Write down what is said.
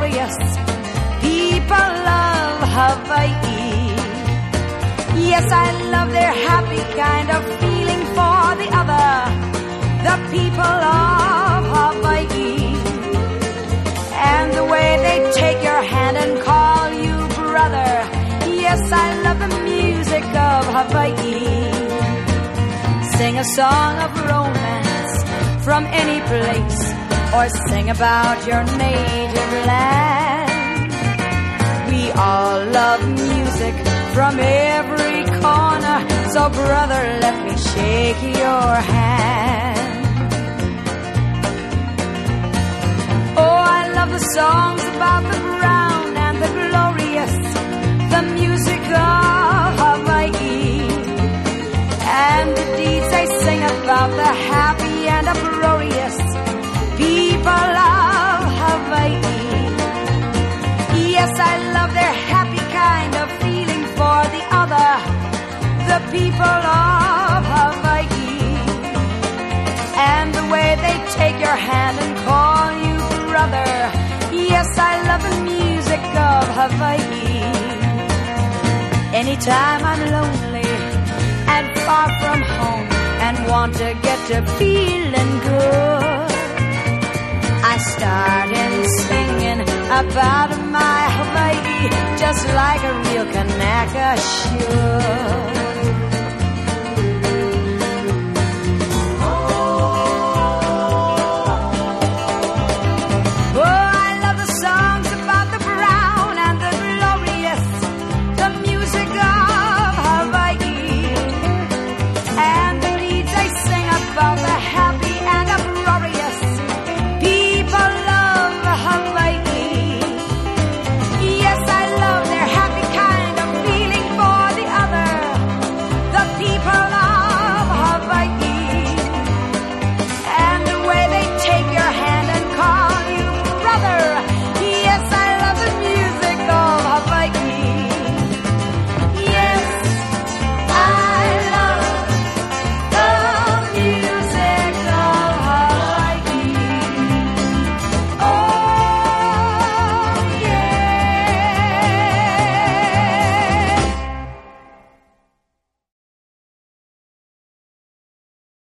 uproarious. People love Hawaii. Yes, I love their happy kind of feeling for the other, the people of Hawaii. And the way they take your hand and call you brother. Yes, I love the music of Hawaii. Sing a song of romance from any place, or sing about your native from every corner, so brother, let me shake your hand. Oh, I love the songs about the brown and the glorious, the music of Hawaii, and the deeds they sing about the happy and uproarious people of Hawaii, and the way they take your hand and call you brother. Yes, I love the music of Hawaii. Anytime I'm lonely and far from home and want to get to feeling good, I start in singing about my Hawaii just like a real Kanaka should.